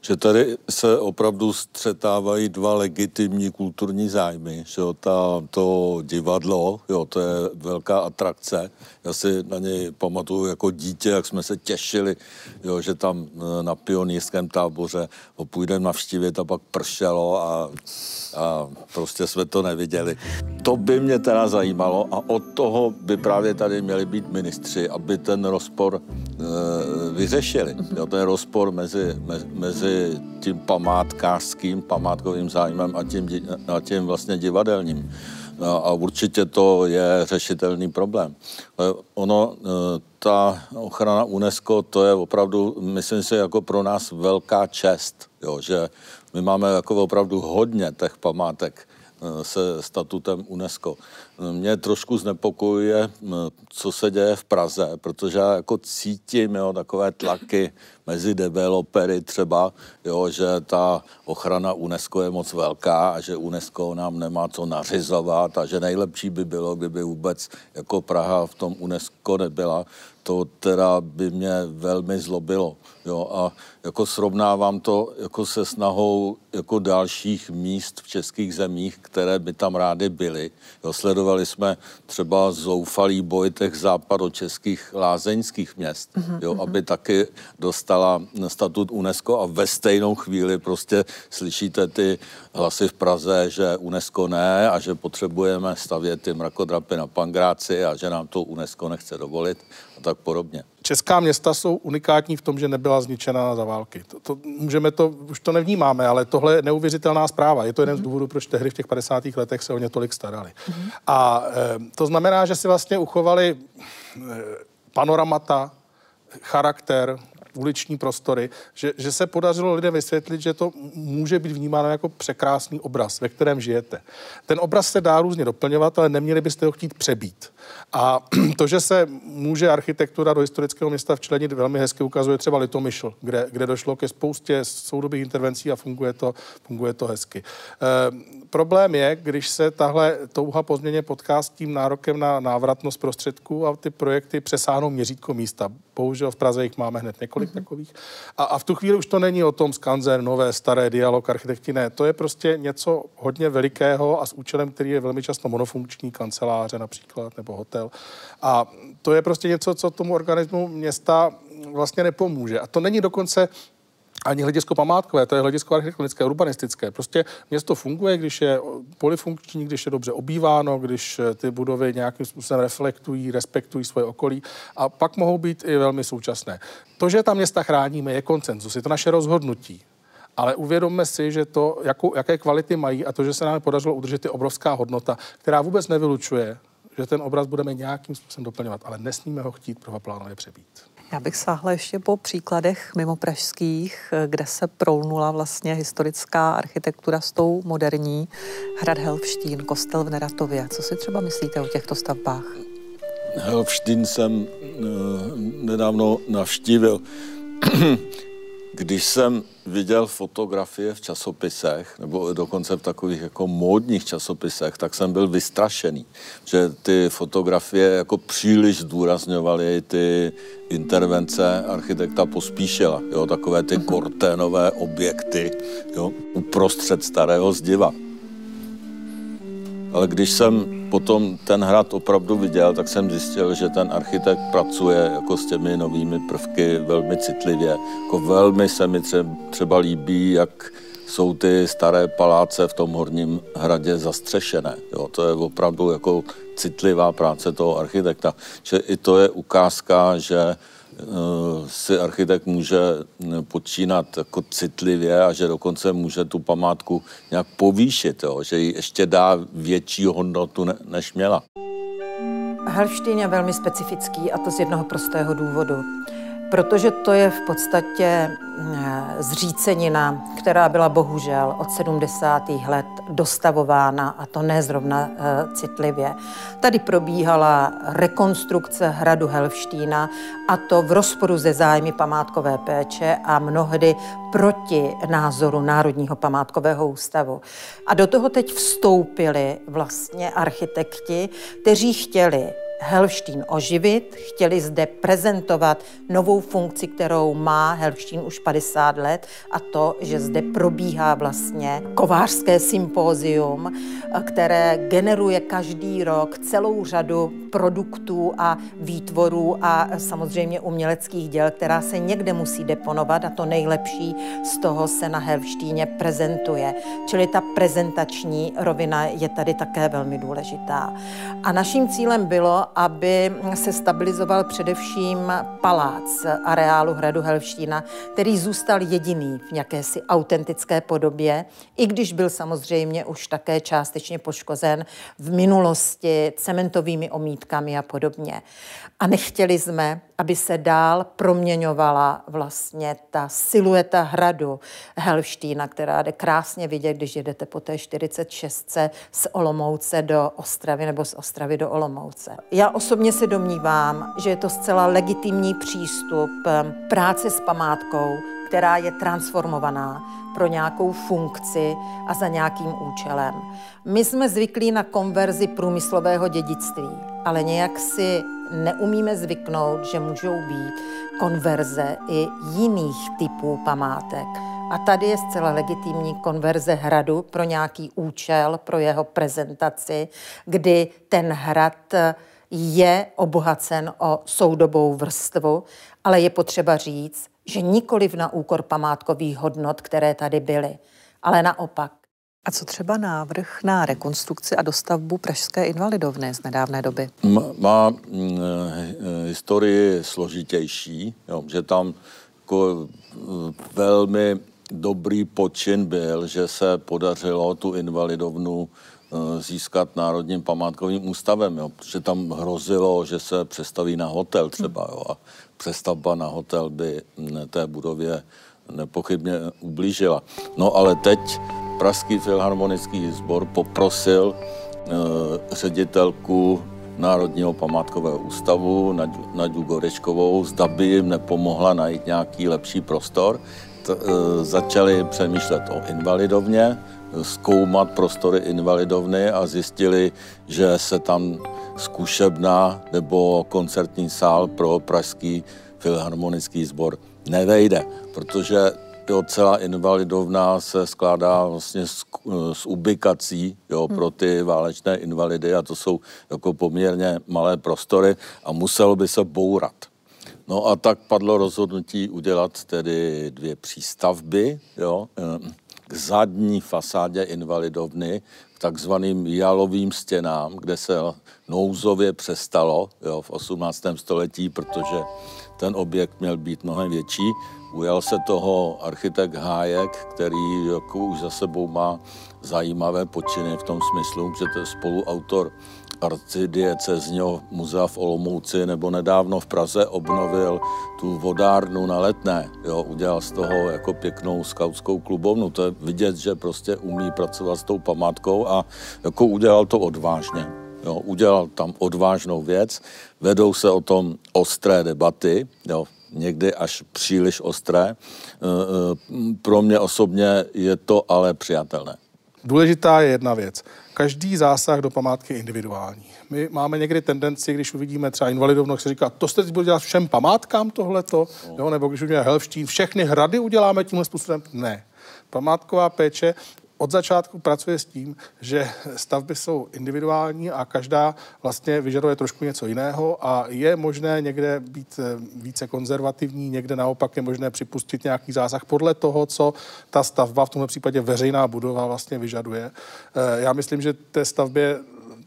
že tady se opravdu střetávají dva legitimní kulturní zájmy, že jo, ta, to divadlo, jo, to je velká atrakce. Já si na něj pamatuju jako dítě, jak jsme se těšili, jo, že tam e, na pionýrském táboře ho půjdeme navštívit a pak pršelo a, a prostě jsme to neviděli. To by mě teda zajímalo a od toho by právě tady měli být ministři, aby ten rozpor e, vyřešili. Jo, ten rozpor mezi, mezi, mezi tím památkářským, památkovým zájmem a tím, a tím vlastně divadelním. A určitě to je řešitelný problém. Ono, e, ta ochrana UNESCO, to je opravdu, myslím si, jako pro nás velká čest, jo, že my máme jako opravdu hodně těch památek, Eh, se statutem UNESCO. Mě trošku znepokojuje, co se děje v Praze, protože já jako cítím jo, takové tlaky mezi developery třeba, jo, že ta ochrana UNESCO je moc velká a že UNESCO nám nemá co nařizovat a že nejlepší by bylo, kdyby vůbec jako Praha v tom UNESCO nebyla. To teda by mě velmi zlobilo. Jo, a jako srovnávám to jako se snahou jako dalších míst v českých zemích, které by tam rády byly. Jo, sledovali jsme třeba zoufalý boj těch západočeských lázeňských měst, mhm, jo, mhm. aby taky dostala statut UNESCO a ve stejnou chvíli prostě slyšíte ty hlasy v Praze, že UNESCO ne a že potřebujeme stavět ty mrakodrapy na Pangráci a že nám to UNESCO nechce dovolit tak podobně. Česká města jsou unikátní v tom, že nebyla zničena za války. To, to, můžeme to, už to nevnímáme, ale tohle je neuvěřitelná zpráva. Je to jeden z mhm. důvodů, proč tehdy v těch 50. letech se o ně tolik starali. Mm-hmm. A e, to znamená, že si vlastně uchovali e, panoramata, charakter, uliční prostory, že, že se podařilo lidem vysvětlit, že to může být vnímáno jako překrásný obraz, ve kterém žijete. Ten obraz se dá různě doplňovat, ale neměli byste ho chtít přebít. A <clears throat> to, že se může architektura do historického města včlenit, velmi hezky ukazuje třeba Litomyšl, kde, kde došlo ke spoustě soudobých intervencí a funguje to, funguje to hezky. E, problém je, když se tahle touha po změně potká s tím nárokem na návratnost prostředků a ty projekty přesáhnou měřítko místa. Bohužel v Praze jich máme hned několik mm-hmm. takových. A, a v tu chvíli už to není o tom skanzen, nové, staré, dialog, architekti, ne. To je prostě něco hodně velikého a s účelem, který je velmi často monofunkční, kanceláře například, nebo hotel. A to je prostě něco, co tomu organismu města vlastně nepomůže. A to není dokonce ani hledisko památkové, to je hledisko architektonické, urbanistické. Prostě město funguje, když je polifunkční, když je dobře obýváno, když ty budovy nějakým způsobem reflektují, respektují svoje okolí a pak mohou být i velmi současné. To, že tam města chráníme, je koncenzus, je to naše rozhodnutí. Ale uvědomme si, že to, jakou, jaké kvality mají a to, že se nám podařilo udržet, je obrovská hodnota, která vůbec nevylučuje, že ten obraz budeme nějakým způsobem doplňovat, ale nesmíme ho chtít prvoplánově přebít. Já bych sáhla ještě po příkladech mimo pražských, kde se prolnula vlastně historická architektura s tou moderní. Hrad Helvštín, kostel v Neratově. Co si třeba myslíte o těchto stavbách? Helvštín jsem uh, nedávno navštívil. Když jsem viděl fotografie v časopisech, nebo dokonce v takových jako módních časopisech, tak jsem byl vystrašený, že ty fotografie jako příliš zdůrazňovaly ty intervence architekta Pospíšila, jo, takové ty mhm. korténové objekty, jo, uprostřed starého zdiva. Ale když jsem potom ten hrad opravdu viděl, tak jsem zjistil, že ten architekt pracuje jako s těmi novými prvky velmi citlivě. Jako velmi se mi třeba líbí, jak jsou ty staré paláce v tom horním hradě zastřešené. Jo, to je opravdu jako citlivá práce toho architekta. Že i to je ukázka, že si architekt může eh, počínat jako citlivě a že dokonce může tu památku nějak povýšit, jo? že ji ještě dá větší hodnotu, než měla. Halštýn je velmi specifický a to z jednoho prostého důvodu protože to je v podstatě eh, zřícenina, která byla bohužel od 70. let dostavována a to nezrovna eh, citlivě. Tady probíhala rekonstrukce hradu Helvštína a to v rozporu ze zájmy památkové péče a mnohdy proti názoru Národního památkového ústavu. A do toho teď vstoupili vlastně architekti, kteří chtěli Helštín oživit, chtěli zde prezentovat novou funkci, kterou má Helštín už 50 let a to, že zde probíhá vlastně kovářské sympózium, které generuje každý rok celou řadu produktů a výtvorů a samozřejmě uměleckých děl, která se někde musí deponovat a to nejlepší z toho se na Helštíně prezentuje. Čili ta prezentační rovina je tady také velmi důležitá. A naším cílem bylo, aby se stabilizoval především palác areálu hradu Helštína, který zůstal jediný v jakési autentické podobě, i když byl samozřejmě už také částečně poškozen v minulosti cementovými omítkami a podobně. A nechtěli jsme, aby se dál proměňovala vlastně ta silueta hradu Helštína, která jde krásně vidět, když jedete po té 46 z Olomouce do Ostravy nebo z Ostravy do Olomouce. Já osobně se domnívám, že je to zcela legitimní přístup ehm, práce s památkou, která je transformovaná pro nějakou funkci a za nějakým účelem. My jsme zvyklí na konverzi průmyslového dědictví, ale nějak si neumíme zvyknout, že můžou být konverze i jiných typů památek. A tady je zcela legitimní konverze hradu pro nějaký účel, pro jeho prezentaci, kdy ten hrad je obohacen o soudobou vrstvu, ale je potřeba říct, že nikoliv na úkor památkových hodnot, které tady byly, ale naopak. A co třeba návrh na rekonstrukci a dostavbu Pražské invalidovny z nedávné doby? Má mm, eh, historii složitější, jo, že tam jako velmi dobrý počin byl, že se podařilo tu invalidovnu eh, získat Národním památkovým ústavem, jo, protože tam hrozilo, že se přestaví na hotel třeba jo, a přestavba na hotel by té budově nepochybně ublížila. No ale teď Pražský filharmonický sbor poprosil e, ředitelku Národního památkového ústavu Naďu Gorečkovou, zda by jim nepomohla najít nějaký lepší prostor. T, e, začali přemýšlet o invalidovně, zkoumat prostory invalidovny a zjistili, že se tam zkušebna nebo koncertní sál pro Pražský filharmonický sbor nevejde, protože celá invalidovna se skládá vlastně z, z ubikací jo, hmm. pro ty válečné invalidy a to jsou jako poměrně malé prostory a muselo by se bourat. No a tak padlo rozhodnutí udělat tedy dvě přístavby, jo, k zadní fasádě invalidovny, k takzvaným jalovým stěnám, kde se nouzově přestalo jo, v 18. století, protože ten objekt měl být mnohem větší. Ujal se toho architekt Hájek, který jako už za sebou má zajímavé počiny v tom smyslu, že to je spoluautor arcidiecezního muzea v Olomouci nebo nedávno v Praze obnovil tu vodárnu na Letné. Jo, udělal z toho jako pěknou skautskou klubovnu. To je vidět, že prostě umí pracovat s tou památkou a jako udělal to odvážně. Jo, udělal tam odvážnou věc, vedou se o tom ostré debaty, jo, někdy až příliš ostré. E, e, pro mě osobně je to ale přijatelné. Důležitá je jedna věc. Každý zásah do památky je individuální. My máme někdy tendenci, když uvidíme třeba invalidovnu, se říká, to jste teď bude dělat všem památkám tohleto, no. nebo když uvidíme Helštín, všechny hrady uděláme tímhle způsobem. Ne. Památková péče od začátku pracuje s tím, že stavby jsou individuální a každá vlastně vyžaduje trošku něco jiného a je možné někde být eh, více konzervativní, někde naopak je možné připustit nějaký zásah podle toho, co ta stavba, v tomto případě veřejná budova vlastně vyžaduje. Eh, já myslím, že té stavbě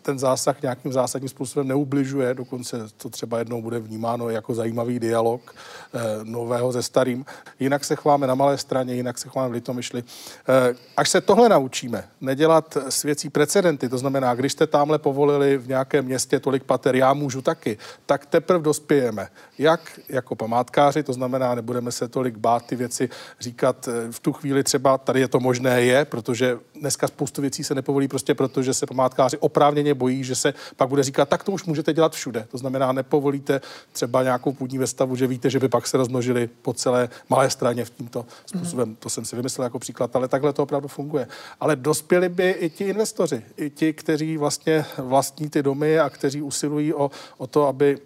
ten zásah nějakým zásadním způsobem neubližuje, dokonce to třeba jednou bude vnímáno jako zajímavý dialog eh, nového se starým. Jinak se chováme na malé straně, jinak se chováme v Litomyšli. Eh, až se tohle naučíme, nedělat s věcí precedenty, to znamená, když jste tamhle povolili v nějakém městě tolik pater, já můžu taky, tak teprve dospějeme. Jak jako památkáři, to znamená, nebudeme se tolik bát ty věci říkat eh, v tu chvíli třeba, tady je to možné je, protože dneska spoustu věcí se nepovolí prostě proto, že se památkáři oprávněně bojí, že se pak bude říkat, tak to už můžete dělat všude. To znamená, nepovolíte třeba nějakou půdní vestavu, že víte, že by pak se rozmnožili po celé malé straně v tímto způsobem. Mm. To jsem si vymyslel jako příklad, ale takhle to opravdu funguje. Ale dospěli by i ti investoři, i ti, kteří vlastně vlastní ty domy a kteří usilují o, o to, aby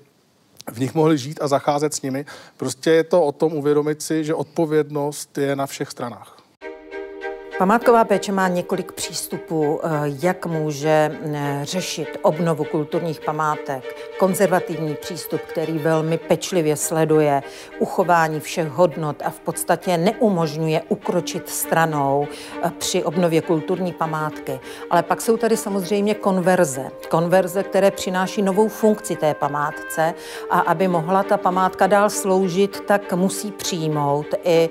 v nich mohli žít a zacházet s nimi. Prostě je to o tom uvědomit si, že odpovědnost je na všech stranách. Památková péče má několik přístupů, eh, jak může eh, řešit obnovu kulturních památek. Konzervativní přístup, který velmi pečlivě sleduje uchování všech hodnot a v podstatě neumožňuje ukročit stranou eh, při obnově kulturní památky. Ale pak jsou tady samozřejmě konverze. Konverze, které přináší novou funkci té památce a aby mohla ta památka dál sloužit, tak musí přijmout i,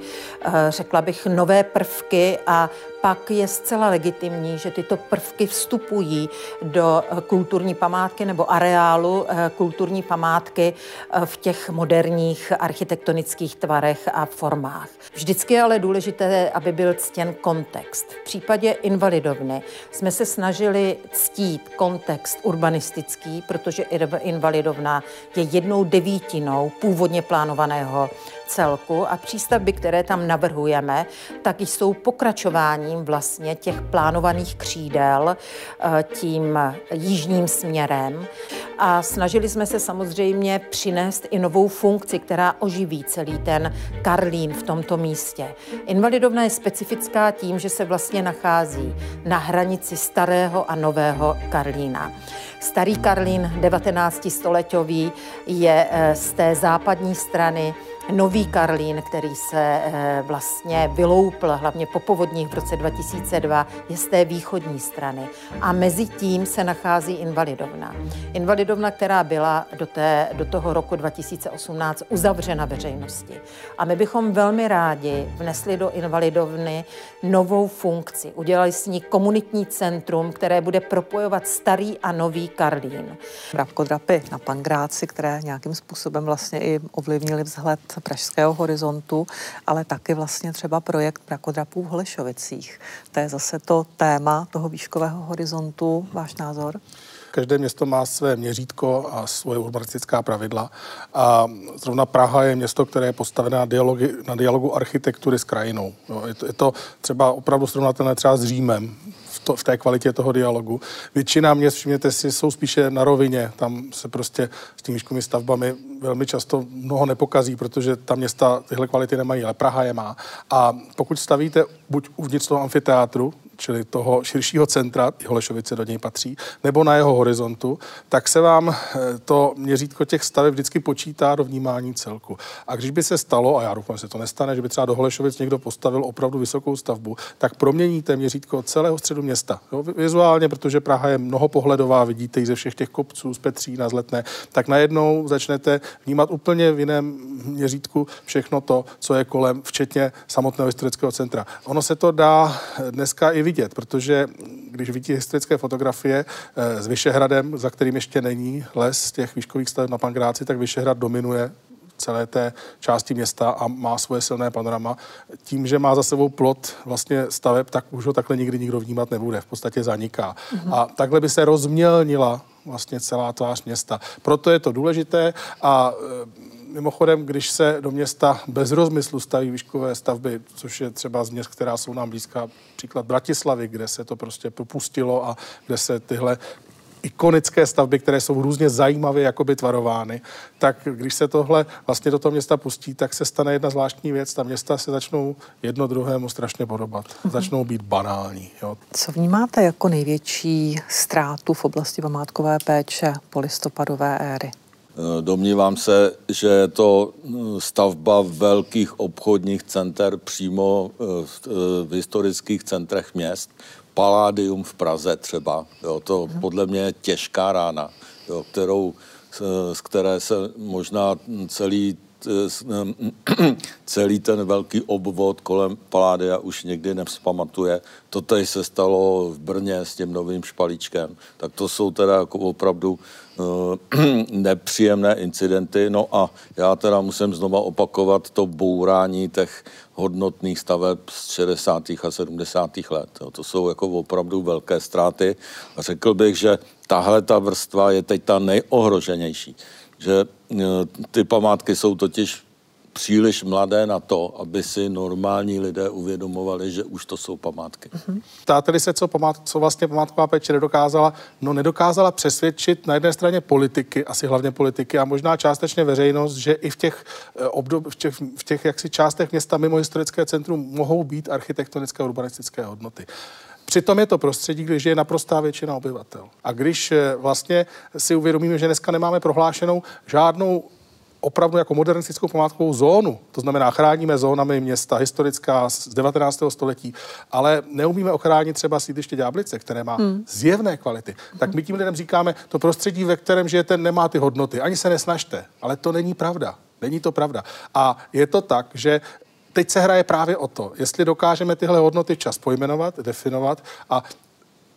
řekla bych, nové prvky a pak je zcela legitimní, že tyto prvky vstupují do eh, kulturní památky nebo areálu eh, kulturní památky eh, v těch moderních architektonických tvarech a formách. Vždycky je ale důležité, aby byl ctěn kontext. V případě invalidovny jsme se snažili ctít kontext urbanistický, protože invalidovna je jednou devítinou původně plánovaného celku a přístavby, které tam navrhujeme, tak jsou pokračováním vlastně těch plánovaných křídel eh, tím jižním směrem a snažili jsme se samozřejmě přinést i novou funkci, která oživí celý ten Karlín v tomto místě. Invalidovna je specifická tím, že se vlastně nachází na hranici starého a nového Karlína. Starý Karlín 19 stoletový je eh, z té západní strany Nový Karlín, který se eh, vlastně vyloupl hlavně po povodních v roce 2002, je z té východní strany. A mezi tím se nachází invalidovna. Invalidovna, která byla do, té, do toho roku 2018 uzavřena veřejnosti. A my bychom velmi rádi vnesli do invalidovny novou funkci. Udělali s ní komunitní centrum, které bude propojovat starý a nový Karlín. Mravkodrapy na Pangráci, které nějakým způsobem vlastně i ovlivnili vzhled Pražského horizontu, ale taky vlastně třeba projekt mrakodrapů v Holešovicích. To je zase to téma toho výškového horizontu. Váš názor? Každé město má své měřítko a svoje urbanistická pravidla. A zrovna Praha je město, které je postavené na, dialogi, na dialogu architektury s krajinou. Jo, je, to, je to třeba opravdu srovnatelné třeba s Římem to, v té kvalitě toho dialogu. Většina měst, všimněte si, jsou spíše na rovině. Tam se prostě s těmi výškovými stavbami velmi často mnoho nepokazí, protože ta města tyhle kvality nemají, ale Praha je má. A pokud stavíte buď uvnitř toho amfiteátru, čili toho širšího centra, i Holešovice do něj patří, nebo na jeho horizontu, tak se vám eh, to měřítko těch staveb vždycky počítá do vnímání celku. A když by se stalo, a já doufám, že se to nestane, že by třeba do Holešovic někdo postavil opravdu vysokou stavbu, tak proměníte měřítko celého středu města. Jo, vizuálně, protože Praha je mnohopohledová, vidíte ji ze všech těch kopců, z Petří, na Zletné, tak najednou začnete vnímat úplně v jiném měřítku všechno to, co je kolem, včetně samotného historického centra. Ono se to dá dneska i vidět, protože když vidíte historické fotografie eh, s Vyšehradem, za kterým ještě není les těch výškových staveb na Pangráci, tak Vyšehrad dominuje celé té části města a má svoje silné panorama. Tím, že má za sebou plot vlastně staveb, tak už ho takhle nikdy nikdo vnímat nebude, v podstatě zaniká. Mm-hmm. A takhle by se rozmělnila vlastně celá tvář města. Proto je to důležité a e, Mimochodem, když se do města bez rozmyslu staví výškové stavby, což je třeba z měst, která jsou nám blízká, příklad Bratislavy, kde se to prostě propustilo a kde se tyhle ikonické stavby, které jsou různě zajímavě jakoby tvarovány, tak když se tohle vlastně do toho města pustí, tak se stane jedna zvláštní věc. Ta města se začnou jedno druhému strašně podobat. Mm-hmm. Začnou být banální. Jo. Co vnímáte jako největší ztrátu v oblasti památkové péče po listopadové éry? Eh, domnívám se, že je to eh, stavba velkých obchodních center přímo eh, v historických centrech měst. Paládium v Praze třeba. Jo, to mhm. podle mě je těžká rána, jo, kterou, z které se možná celý <clears throat> celý ten velký obvod kolem Paládia už nikdy nevzpamatuje. To tady se stalo v Brně s tím novým špalíčkem. Tak to jsou teda jako opravdu uh, <clears throat> nepříjemné incidenty. No a já teda musím znova opakovat to bourání těch hodnotných staveb z 60. a 70. let. To jsou jako opravdu velké ztráty. A řekl bych, že tahle ta vrstva je teď ta nejohroženější. Že eh, ty památky jsou totiž příliš mladé na to, aby si normální lidé uvědomovali, že už to jsou památky. Mm-hmm. Ptáte se, co, památ, co vlastně památková péče nedokázala? No nedokázala přesvědčit na jedné straně politiky, asi hlavně politiky a možná částečně veřejnost, že i v těch, eh, obdob, v těch, v těch jaksi částech města mimo historické centrum mohou být architektonické a urbanistické hodnoty. Přitom je to prostředí, kde je naprostá většina obyvatel. A když eh, vlastně si uvědomíme, že dneska nemáme prohlášenou žádnou opravdu jako modernistickou památkovou zónu, to znamená chráníme zónami města historická z 19. století, ale neumíme ochránit třeba sídliště Ďáblice, které má hmm. zjevné kvality, tak my tím lidem říkáme, to prostředí, ve kterém žijete, nemá ty hodnoty, ani se nesnažte, ale to není pravda. Není to pravda. A je to tak, že teď se hraje právě o to, jestli dokážeme tyhle hodnoty čas pojmenovat, definovat a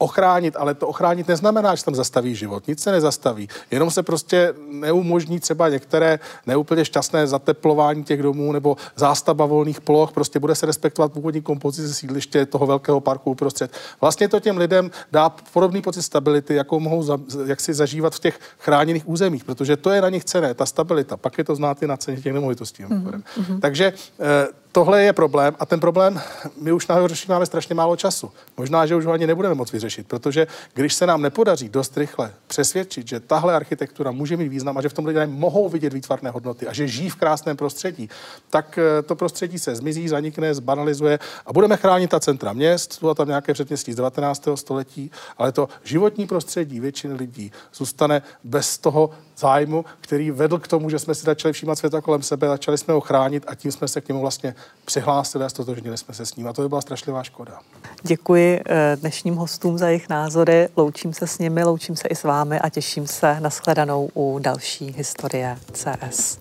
ochránit, ale to ochránit neznamená, že tam zastaví život. Nic se nezastaví. Jenom se prostě neumožní třeba některé neúplně šťastné zateplování těch domů nebo zástava volných ploch. Prostě bude se respektovat původní kompozice sídliště toho velkého parku uprostřed. Vlastně to těm lidem dá podobný pocit stability, jakou mohou za, jak si zažívat v těch chráněných územích, protože to je na nich cené, ta stabilita. Pak je to znát i na ceně těch nemovitostí. Mm-hmm. Takže eh, tohle je problém a ten problém, my už na řešení máme strašně málo času. Možná, že už ho ani nebudeme moc vyřešit, protože když se nám nepodaří dost rychle přesvědčit, že tahle architektura může mít význam a že v tom lidé mohou vidět výtvarné hodnoty a že žijí v krásném prostředí, tak eh, to prostředí se zmizí, zanikne, zbanalizuje a budeme chránit ta centra měst, jsou tam nějaké předměstí z 19. století, ale to životní prostředí většiny lidí zůstane bez toho zájmu, který vedl k tomu, že jsme si začali všímat světa kolem sebe, začali jsme ho chránit a tím jsme se k němu vlastně přihlásili a stotožnili jsme se s ním. A to by byla strašlivá škoda. Děkuji eh, dnešním hostům za jejich názory, loučím se s nimi, loučím se i s vámi a těším se na shledanou u další historie CS.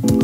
thank you